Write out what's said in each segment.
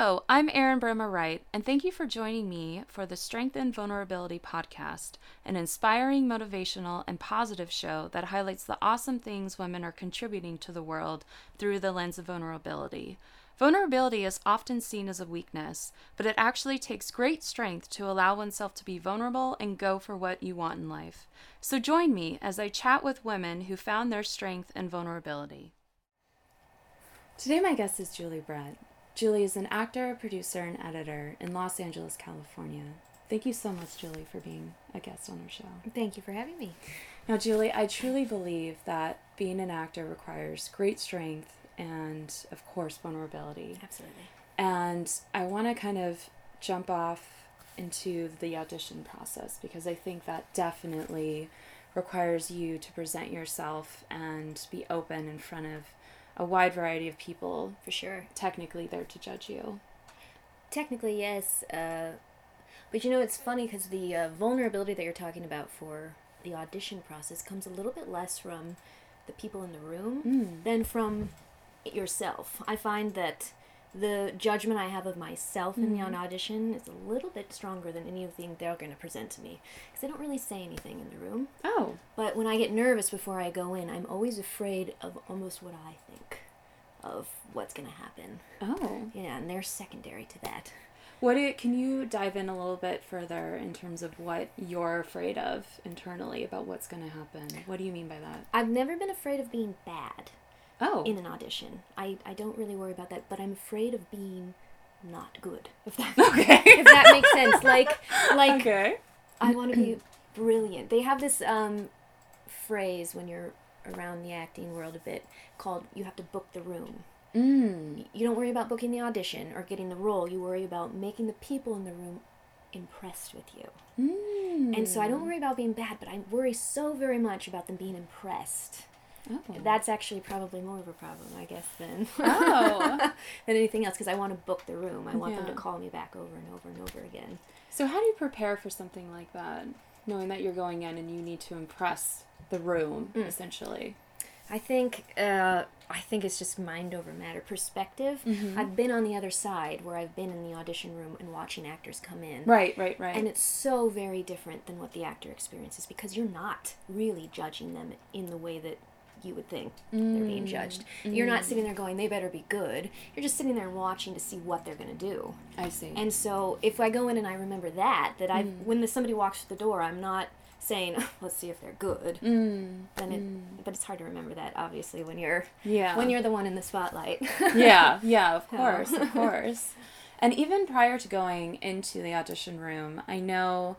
Hello, I'm Erin Bremer Wright, and thank you for joining me for the Strength and Vulnerability podcast, an inspiring, motivational, and positive show that highlights the awesome things women are contributing to the world through the lens of vulnerability. Vulnerability is often seen as a weakness, but it actually takes great strength to allow oneself to be vulnerable and go for what you want in life. So join me as I chat with women who found their strength and vulnerability. Today, my guest is Julie Brett. Julie is an actor, producer, and editor in Los Angeles, California. Thank you so much, Julie, for being a guest on our show. Thank you for having me. Now, Julie, I truly believe that being an actor requires great strength and, of course, vulnerability. Absolutely. And I want to kind of jump off into the audition process because I think that definitely requires you to present yourself and be open in front of a wide variety of people. For sure. Technically, there to judge you. Technically, yes. Uh, but you know, it's funny because the uh, vulnerability that you're talking about for the audition process comes a little bit less from the people in the room Mm. than from yourself. I find that the judgment I have of myself in the Mhm. audition is a little bit stronger than anything they're going to present to me because they don't really say anything in the room. Oh, But when I get nervous before I go in, I'm always afraid of almost what I think of what's going to happen. oh. Yeah, and they're secondary to that. What do you, can you dive in a little bit further in terms of what you're afraid of internally about what's going to happen? What do you mean by that? I've never been afraid of being bad Oh, in an audition. I, I don't really worry about that, but I'm afraid of being not good. If that okay. if that makes sense. Like like okay. I want to be brilliant. They have this um, phrase when you're around the acting world a bit called you have to book the room. Mm. You don't worry about booking the audition or getting the role. You worry about making the people in the room impressed with you. Mm. And so I don't worry about being bad, but I worry so very much about them being impressed. Oh. That's actually probably more of a problem, I guess, than Oh. than anything else because I want to book the room. I want them to call me back over and over and over again. So how do you prepare for something like that, knowing that you're going in and you need to impress the room, Mm. essentially? I think uh, I think it's just mind over matter perspective. Mhm. I've been on the other side where I've been in the audition room and watching actors come in. Right, right, right. And it's so very different than what the actor experiences because you're not really judging them in the way that you would think they're being Mm. judged. You're not sitting there going, they better be good. You're just sitting there and watching to see what they're going to do. I see. And so if I go in and I remember that, that I Mm. when the, somebody walks through the door, I'm not saying, let's see if they're good. mm. Then it, but it's hard to remember that obviously when you're Yeah. when you're the one in the spotlight. yeah, yeah, of course, of course. And even prior to going into the audition room, I know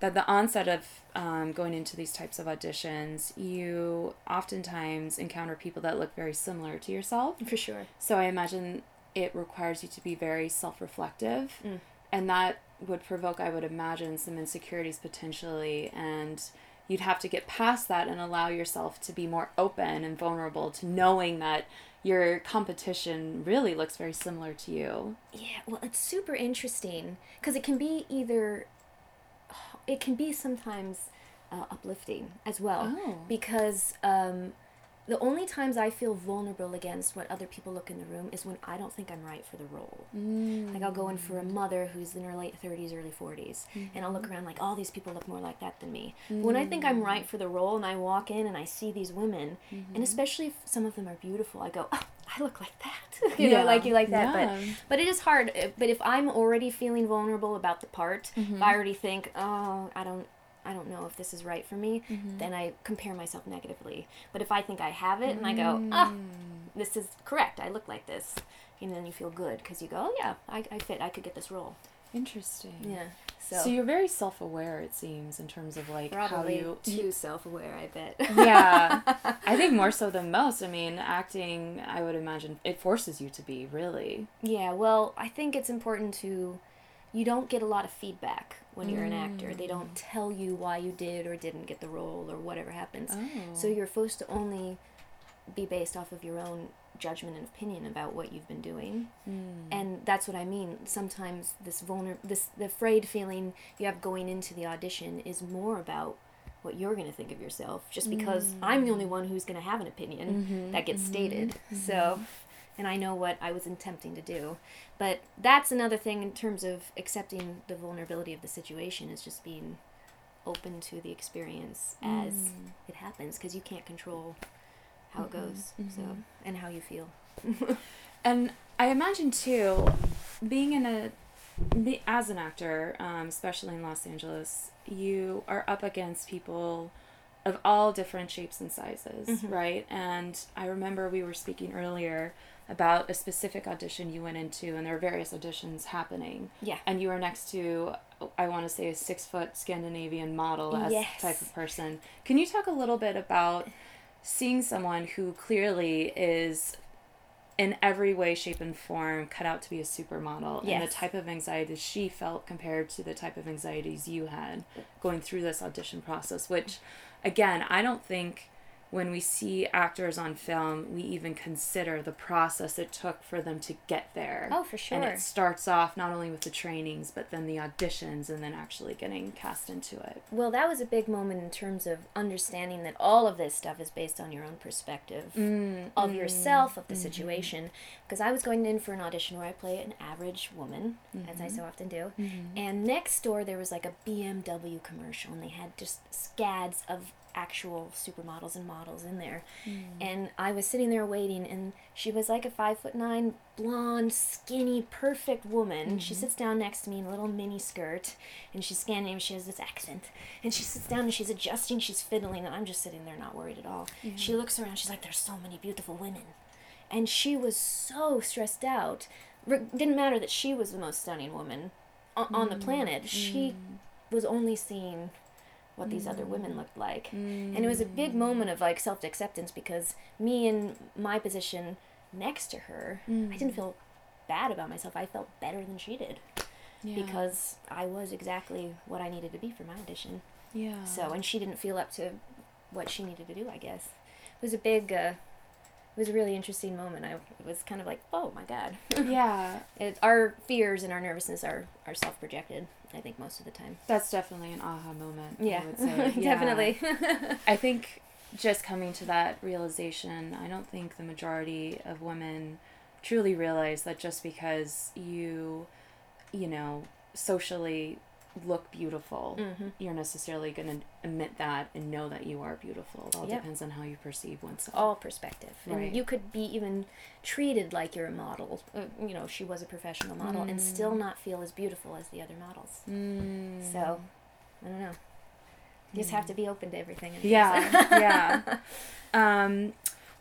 that the onset of um, going into these types of auditions, you oftentimes encounter people that look very similar to yourself. For sure. So I imagine it requires you to be very self reflective. Mm. And that would provoke, I would imagine, some insecurities potentially. And you'd have to get past that and allow yourself to be more open and vulnerable to knowing that your competition really looks very similar to you. Yeah, well, it's super interesting because it can be either, it can be sometimes uh, uplifting as well. Oh. Because um, the only times I feel vulnerable against what other people look in the room is when I don't think I'm right for the role. Mm. Like I'll go in for a mother who's in her late 30s, early 40s, and I'll look Mm-hmm. around like all these people look more like that than me. But when I think I'm right for the role and I walk in and I see these women, Mm-hmm. and especially if some of them are beautiful, I go, oh, I look like that. you Yeah. know, like you like that. Yeah. But but it is hard. Uh, But if I'm already feeling vulnerable about the part, Mm-hmm. if I already think, oh, I don't. I don't know if this is right for me, Mm-hmm. then I compare myself negatively. But if I think I have it and I go, ah, Mm. this is correct, I look like this, and then you feel good because you go, oh yeah, I, I fit, I could get this role. Interesting. Yeah. So, So, you're very self aware, it seems, in terms of like how you. too self-aware, I bet. yeah i think more so than most i mean acting i would imagine it forces you to be really yeah. Well, I think it's important to. You don't get a lot of feedback when you're an actor. They don't mm. tell you why you did or didn't get the role or whatever happens. oh So you're supposed to only be based off of your own judgment and opinion about what you've been doing. Mm. And that's what I mean. Sometimes this vulner this the afraid feeling you have going into the audition is more about what you're going to think of yourself just because I'm the only one who's going to have an opinion Mhm, that gets mhm, stated. So and I know what I was attempting to do. But that's another thing in terms of accepting the vulnerability of the situation is just being open to the experience as Mm. it happens because you can't control how it goes. So mhm. and how you feel. And I imagine too, being in a as an actor, um, especially in Los Angeles, you are up against people of all different shapes and sizes, Mhm. right? And I remember we were speaking earlier about a specific audition you went into, and there were various auditions happening, Yeah. and you were next to, I want to say, a six foot Scandinavian model as Yes. type of person. Can you talk a little bit about seeing someone who clearly is in every way, shape, and form cut out to be a supermodel, and the type of anxiety she felt compared to the type of anxieties you had going through this audition process, which, again, I don't think when we see actors on film, we even consider the process it took for them to get there. Oh, for sure. And it starts off not only with the trainings, but then the auditions, and then actually getting cast into it. Well, that was a big moment in terms of understanding that all of this stuff is based on your own perspective Mm, of mm, yourself, of the mhm. situation. Because I was going in for an audition where I play an average woman, as I Mhm. so often do. Mhm. And next door there was like a BMW commercial, and they had just scads of actual supermodels and models in there. Mm. And I was sitting there waiting, and she was like a five foot nine, blonde, skinny, perfect woman. She Mhm. sits down next to me in a little mini skirt, and she's scanning, and she has this accent. And she sits down and she's adjusting, she's fiddling, and I'm just sitting there not worried at all. She looks around, she's like, There's so many beautiful women. And she was so stressed out. Re- didn't matter that she was the most stunning woman on, on the planet. She was only seeing what these other mm. women looked like. And it was a big mm. moment of like self acceptance because me in my position next to her, I didn't mm. feel bad about myself. I felt better than she did Yeah. because I was exactly what I needed to be for my audition. yeah. So, and she didn't feel up to what she needed to do, I guess. It was a big, uh, it was a really interesting moment. I was kind of like, oh my god. yeah, It, our fears and our nervousness are, are self projected, I think, most of the time. that's definitely an aha moment. Yeah, I would say. Yeah. definitely. I think just coming to that realization, I don't think the majority of women truly realize that just because you, you know, socially look beautiful, Mhm. you're necessarily going to admit that and know that you are beautiful. It all Yep. depends on how you perceive oneself. all perspective. Right. And you could be even treated like you're a model. Uh, you know, she was a professional model and still Mm. not feel as beautiful as the other models. Mm. So, I don't know. You just have to be open to everything. Yeah, yeah. Um,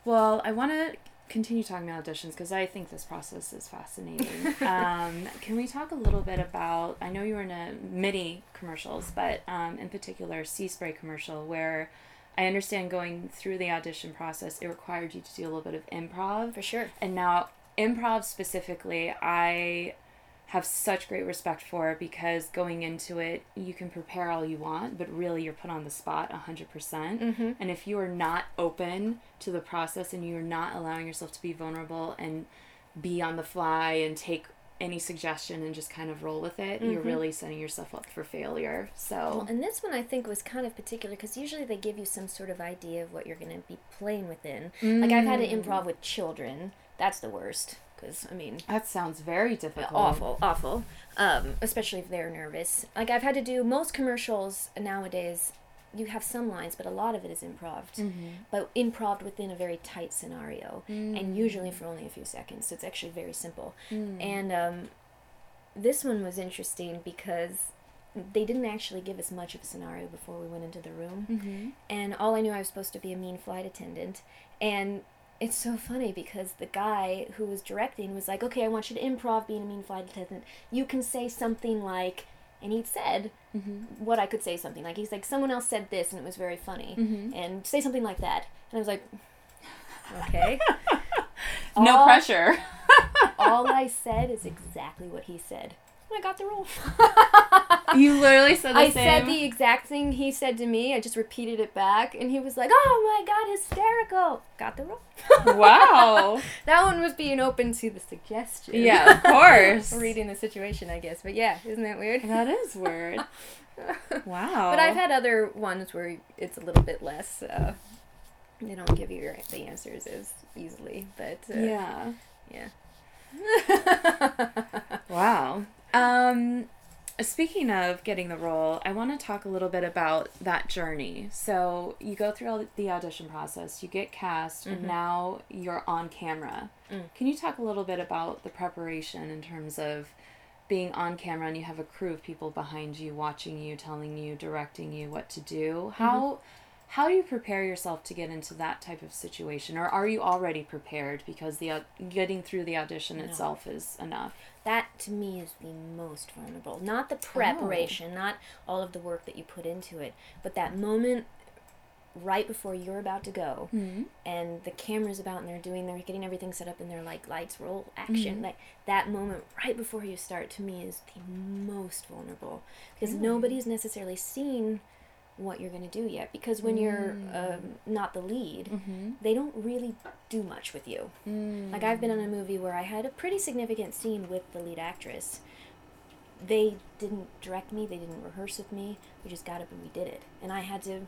well, I want to continue talking about auditions because I think this process is fascinating. um, can we talk a little bit about? I know you were in a mini commercials, but um, in particular, Sea Spray commercial, where I understand going through the audition process, it required you to do a little bit of improv. For sure. And now, improv specifically, I have such great respect for because going into it, you can prepare all you want, but really you're put on the spot 100%. percent Mm-hmm. And if you are not open to the process and you're not allowing yourself to be vulnerable and be on the fly and take any suggestion and just kind of roll with it, you're Mhm. really setting yourself up for failure. So, Well, and this one I think was kind of particular because usually they give you some sort of idea of what you're going to be playing within. Like I've had to Mm. improv with children. That's the worst because I mean, that sounds very difficult. awful, awful. Um, especially if they're nervous. Like I've had to do most commercials nowadays. You have some lines, but a lot of it is improv. Mhm. But improv within a very tight scenario, Mm. and usually for only a few seconds. So it's actually very simple. Mm. And um, this one was interesting because they didn't actually give us much of a scenario before we went into the room. Mhm. And all I knew I was supposed to be a mean flight attendant. And it's so funny because the guy who was directing was like, okay, I want you to improv being a mean flight attendant. You can say something like, and he said Mhm. what I could say something like. He's like, someone else said this and it was very funny. Mhm. And say something like that. And I was like, okay. No All- pressure. all I said is exactly what he said. And I got the role. you literally said the same. I same. said the exact thing he said to me. I just repeated it back, and he was like, "Oh my god, hysterical!" Got the role. wow. That one was being open to the suggestion. Yeah, of course. Reading the situation, I guess. But yeah, isn't that weird? That is weird. Wow. But I've had other ones where it's a little bit less. Uh, they don't give you the answers as easily, but uh, Yeah. Yeah. Wow. Um, speaking of getting the role, I want to talk a little bit about that journey. So you go through all the audition process, you get cast, and mm-hmm. now you're on camera. Mm. Can you talk a little bit about the preparation in terms of being on camera and you have a crew of people behind you watching you, telling you, directing you what to do? Mm-hmm. How how do you prepare yourself to get into that type of situation or are you already prepared because the getting through the audition itself is enough? That to me is the most vulnerable. Not the preparation, not all of the work that you put into it, but that moment right before you're about to go Mm-hmm. and the camera's about and they're doing they're getting everything set up and they're like lights roll action like that moment right before you start to me is the most vulnerable because nobody's necessarily seen what you're going to do yet because when you're um, not the lead they don't really do much with you like I've been in a movie where I had a pretty significant scene with the lead actress. They didn't direct me, they didn't rehearse with me. We just got up and we did it. And I had to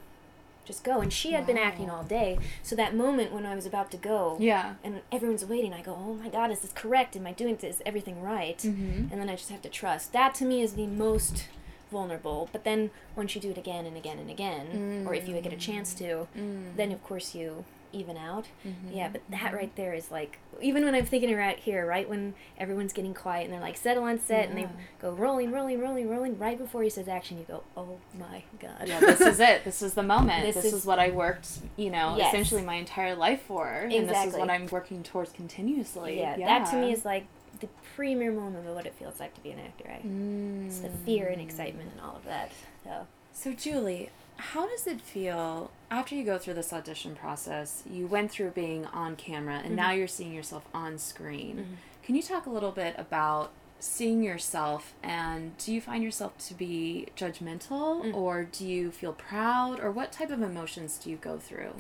just go. And she had been acting all day. So that moment when I was about to go Yeah. and everyone's waiting, I go, Oh my god, is this correct? Am I doing this? Is everything right? Mm-hmm. And then I just have to trust. That to me is the most vulnerable. But then once you do it again and again and again, or if you get a chance to, mm. then of course you even out. Mm-hmm. Yeah, but that right there is like, even when I'm thinking right here, right when everyone's getting quiet and they're like settle on set and they go rolling, rolling, rolling, rolling, right before he says action, you go, oh my god. yeah, this is it. This is the moment. This, This is, is- what I worked, you know, Yes. essentially my entire life for. And this is what I'm working towards continuously. yeah, that to me is like the premier moment of what it feels like to be an actor. Right? It's the fear and excitement and all of that. So. So, Julie, how does it feel after you go through this audition process? You went through being on camera and Mm-hmm. now you're seeing yourself on screen. Can you talk a little bit about seeing yourself and do you find yourself to be judgmental Mm. or do you feel proud or what type of emotions do you go through?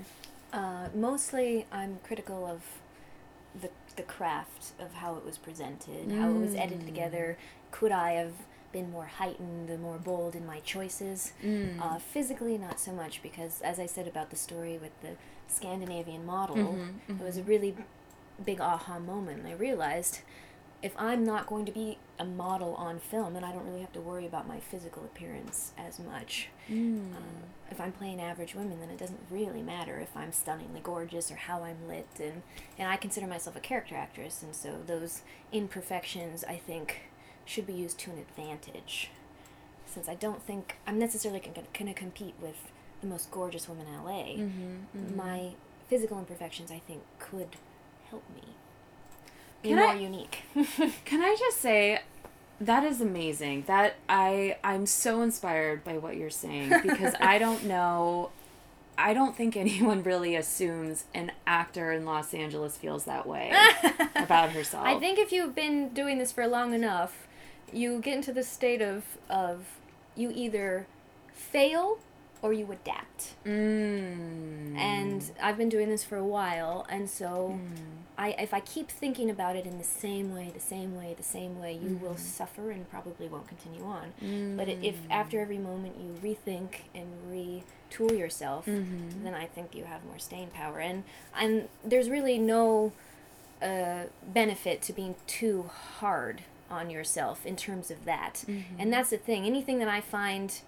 Uh, mostly, I'm critical of the the craft of how it was presented, how it was edited together. Mm. Could I have been more heightened, and more bold in my choices? Mm. Uh, physically, not so much, because as I said about the story with the Scandinavian model, mm-hmm, it was a mm-hmm. really big aha moment. I realized if I'm not going to be a model on film, then I don't really have to worry about my physical appearance as much. Mm. Um, if I'm playing average women, then it doesn't really matter if I'm stunningly gorgeous or how I'm lit, and and I consider myself a character actress, and so those imperfections I think should be used to an advantage, since I don't think I'm necessarily going to compete with the most gorgeous woman in LA. Mm-hmm, My physical imperfections, I think, could help me be Can more I- unique. Can I just say that is amazing. That I I'm so inspired by what you're saying because I don't know I don't think anyone really assumes an actor in Los Angeles feels that way about herself. I think if you've been doing this for long enough, you get into the state of of you either fail or you adapt. Mm. And I've been doing this for a while, and so mm. I if I keep thinking about it in the same way, the same way, the same way, you will mm-hmm. suffer and probably won't continue on. But if mm. after every moment you rethink and retool yourself, mm-hmm. then I think you have more staying power. And and there's really no uh, benefit to being too hard on yourself in terms of that. Mm-hmm. And that's the thing. Anything that I find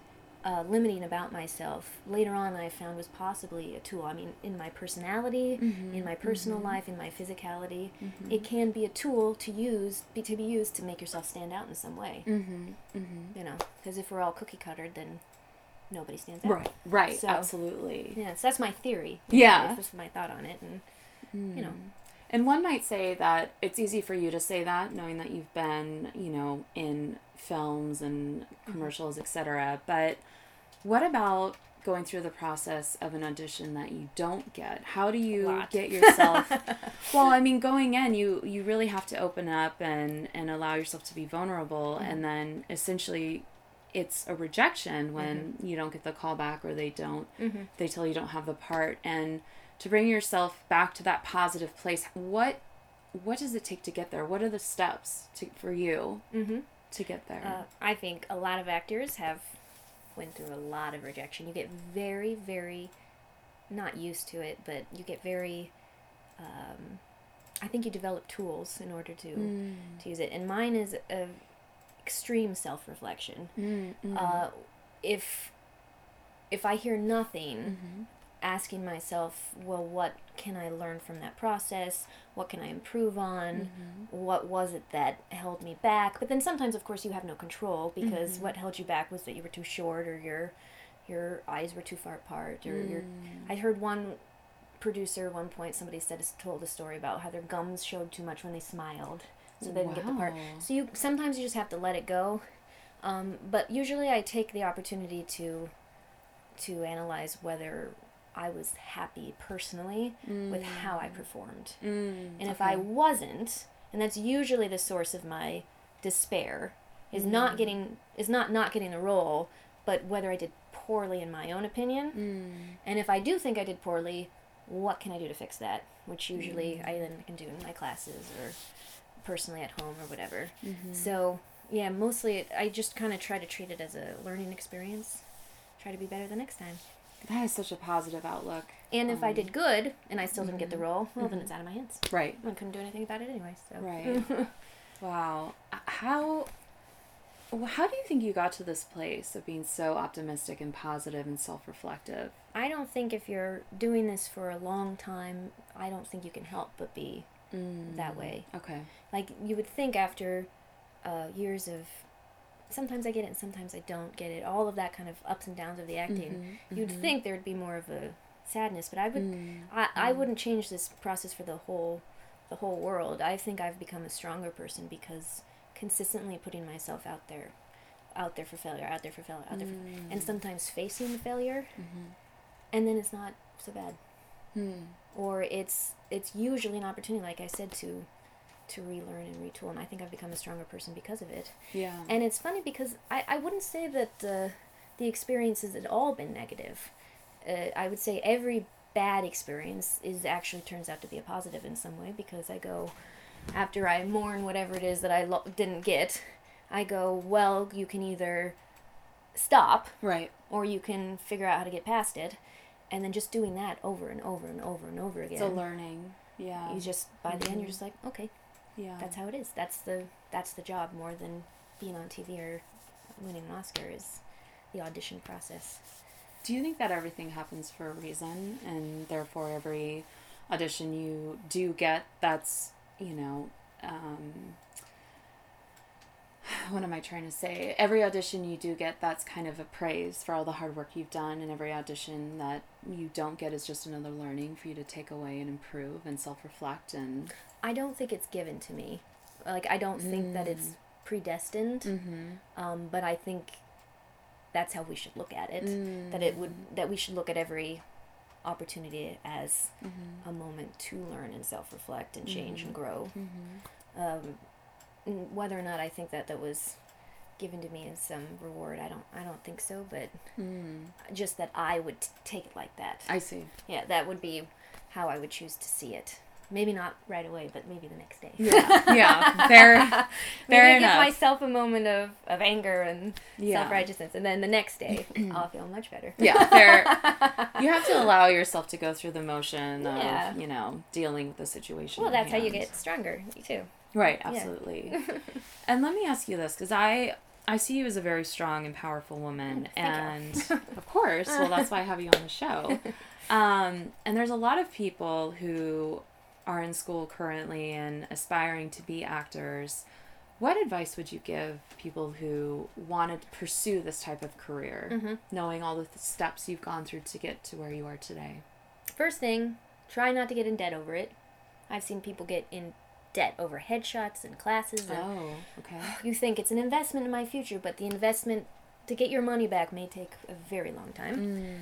uh, limiting about myself later on I found was possibly a tool. I mean, in my personality, in my personal life, in my physicality, it can be a tool to use be, to be used to make yourself stand out in some way. Mm-hmm. Mm-hmm. You know, because if we're all cookie cuttered, then nobody stands out. Right. Right. So- absolutely. Yeah, so that's my theory. Yeah. that's my thought on it, and you know. And one might say that it's easy for you to say that, knowing that you've been, you know, in films and mm-hmm. commercials, etc. But what about going through the process of an audition that you don't get? How do you get yourself? well, I mean, going in, you you really have to open up and and allow yourself to be vulnerable, mm-hmm. and then essentially. It's a rejection when you don't get the call back or they don't they tell you don't have the part and to bring yourself back to that positive place what what does it take to get there what are the steps to, for you Mm-hmm. to get there Uh, I think a lot of actors have went through a lot of rejection. You get very, very not used to it, but you get very. Um, I think you develop tools in order to Mm. to use it, and mine is a extreme self reflection. Mm, mm. Uh, if if I hear nothing, Mhm. asking myself, well, what can I learn from that process? What can I improve on? Mm-hmm. What was it that held me back? But then sometimes, of course, you have no control because Mhm. what held you back was that you were too short or your your eyes were too far apart or your Mm. I heard one producer at one point somebody said told a story about how their gums showed too much when they smiled, so they didn't get the part. So you sometimes you just have to let it go, um, but usually I take the opportunity to to analyze whether I was happy personally with how I performed, Mm, and if okay. I wasn't, and that's usually the source of my despair, is not Mm. getting is not not getting the role, but whether I did poorly in my own opinion. Mm. And if I do think I did poorly, what can I do to fix that? Which usually Mm. I then can do in my classes or personally at home or whatever. Mhm. So, yeah, mostly it, I just kind of try to treat it as a learning experience. Try to be better the next time. that is such a positive outlook. And if I Um, did good and I still didn't get the mhm. role, well, then Mhm. it's out of my hands. Right. I couldn't do anything about it anyway, so. Right. Wow. Uh, How how do you think you got to this place of being so optimistic and positive and self-reflective? I don't think if you're doing this for a long time, I don't think you can help but be Mm. that way. Okay. like you would think after uh, years of sometimes i get it and sometimes i don't get it all of that kind of ups and downs of the acting Mhm, you'd mhm. think there'd be more of a sadness but i would Mm, I, I mm. wouldn't change this process for the whole the whole world i think i've become a stronger person because consistently putting myself out there out there for failure out there for failure out there for, and Mm. sometimes facing the failure Mhm. and then it's not so bad Mm. or it's it's usually an opportunity like i said to to relearn and retool and i think i've become a stronger person because of it Yeah. and it's funny because i, I wouldn't say that the the experiences had all been negative uh, i would say every bad experience is actually turns out to be a positive in some way because i go after i mourn whatever it is that i lo- didn't get i go well you can either stop right. or you can figure out how to get past it and then just doing that over and over and over and over again It's a learning. Yeah. you just by the end you're Mhm. just like okay yeah. that's how it is that's the that's the job more than being on tv or winning an oscar is the audition process Do you think that everything happens for a reason and therefore every audition you do get that's, you know, um, what am I trying to say? Every audition you do get that's kind of a praise for all the hard work you've done and every audition that you don't get is just another learning for you to take away and improve and self-reflect and i don't think it's given to me like i don't think that it's predestined mm-hmm. um, but i think that's how we should look at it that it would that we should look at every opportunity as mm-hmm. a moment to learn and self-reflect and change Mhm. and grow Mm-hmm. um, whether or not I think that that was given to me as some reward, I don't. I don't think so. But Mm. just that I would t- take it like that. I see. yeah, that would be how I would choose to see it. Maybe not right away, but maybe the next day. Yeah, yeah, fair, Maybe fair I give myself a moment of, of anger and Yeah. self righteousness, and then the next day I'll feel much better. Yeah, fair. you have to allow yourself to go through the motion Yeah. of, you know, dealing with the situation. Well, at that's how you get stronger too. Right, Yeah. absolutely. and let me ask you this because I I see you as a very strong and powerful woman, and Thank of course, well, that's why I have you on the show. Um, and there's a lot of people who are in school currently and aspiring to be actors. What advice would you give people who want to pursue this type of career, Mhm. knowing all the th- steps you've gone through to get to where you are today? First thing, try not to get in debt over it. I've seen people get in debt over headshots and classes and Oh, okay. you think it's an investment in my future, but the investment to get your money back may take a very long time.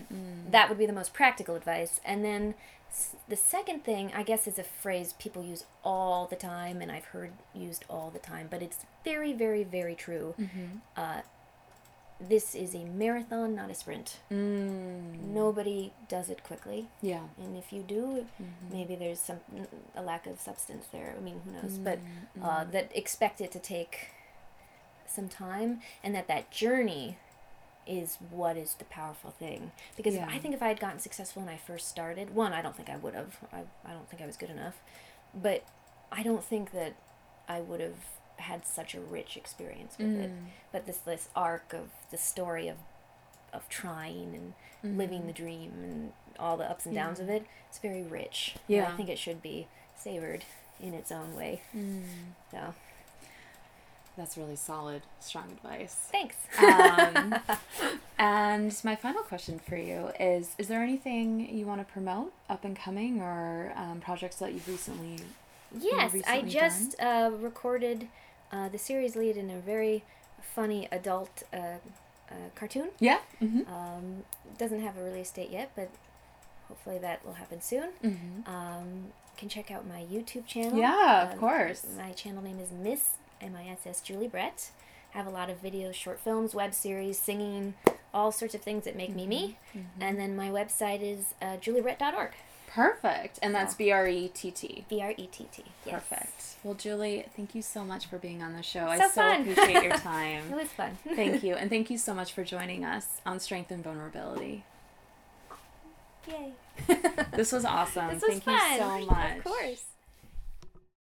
Mm, mm. That would be the most practical advice. And then s- the second thing, I guess, is a phrase people use all the time, and I've heard used all the time, but it's very, very, very true. Mm-hmm. Uh, this is a marathon, not a sprint. Mm. Nobody does it quickly, Yeah. and if you do, Mhm. maybe there's some a lack of substance there. I mean, who knows? But Mm, uh, that expect it to take some time, and that that journey is what is the powerful thing. Because Yeah. I think if I had gotten successful when I first started, one, I don't think I would have. I, I don't think I was good enough. But I don't think that I would have had such a rich experience with it. Mm. But this this arc of the story of of trying and living the dream and all the ups and downs of it, it's very rich. And Yeah. I think it should be savored in its own way. Mm. So That's really solid, strong advice. thanks. Um, and my final question for you is Is there anything you want to promote up and coming or um, projects that you've recently. Yes, I recently just uh, recorded uh, the series lead in a very funny adult uh, uh, cartoon. Yeah? Mm-hmm. Um, doesn't have a release date yet, but hopefully that will happen soon. Mm-hmm. Um, can check out my YouTube channel. Yeah, of Um, course. My channel name is Miss M I S S Julie Brett. have a lot of videos, short films, web series, singing, all sorts of things that make me me. Mm-hmm. And then my website is uh, juliebrett.org. Perfect. And that's B R E T T. B R E T T. Yes. Perfect. Well, Julie, thank you so much for being on the show. I So so fun. appreciate your time. It was fun. thank you. And thank you so much for joining us on Strength and Vulnerability. Yay. This was awesome. This was thank fun. you so much. Of course.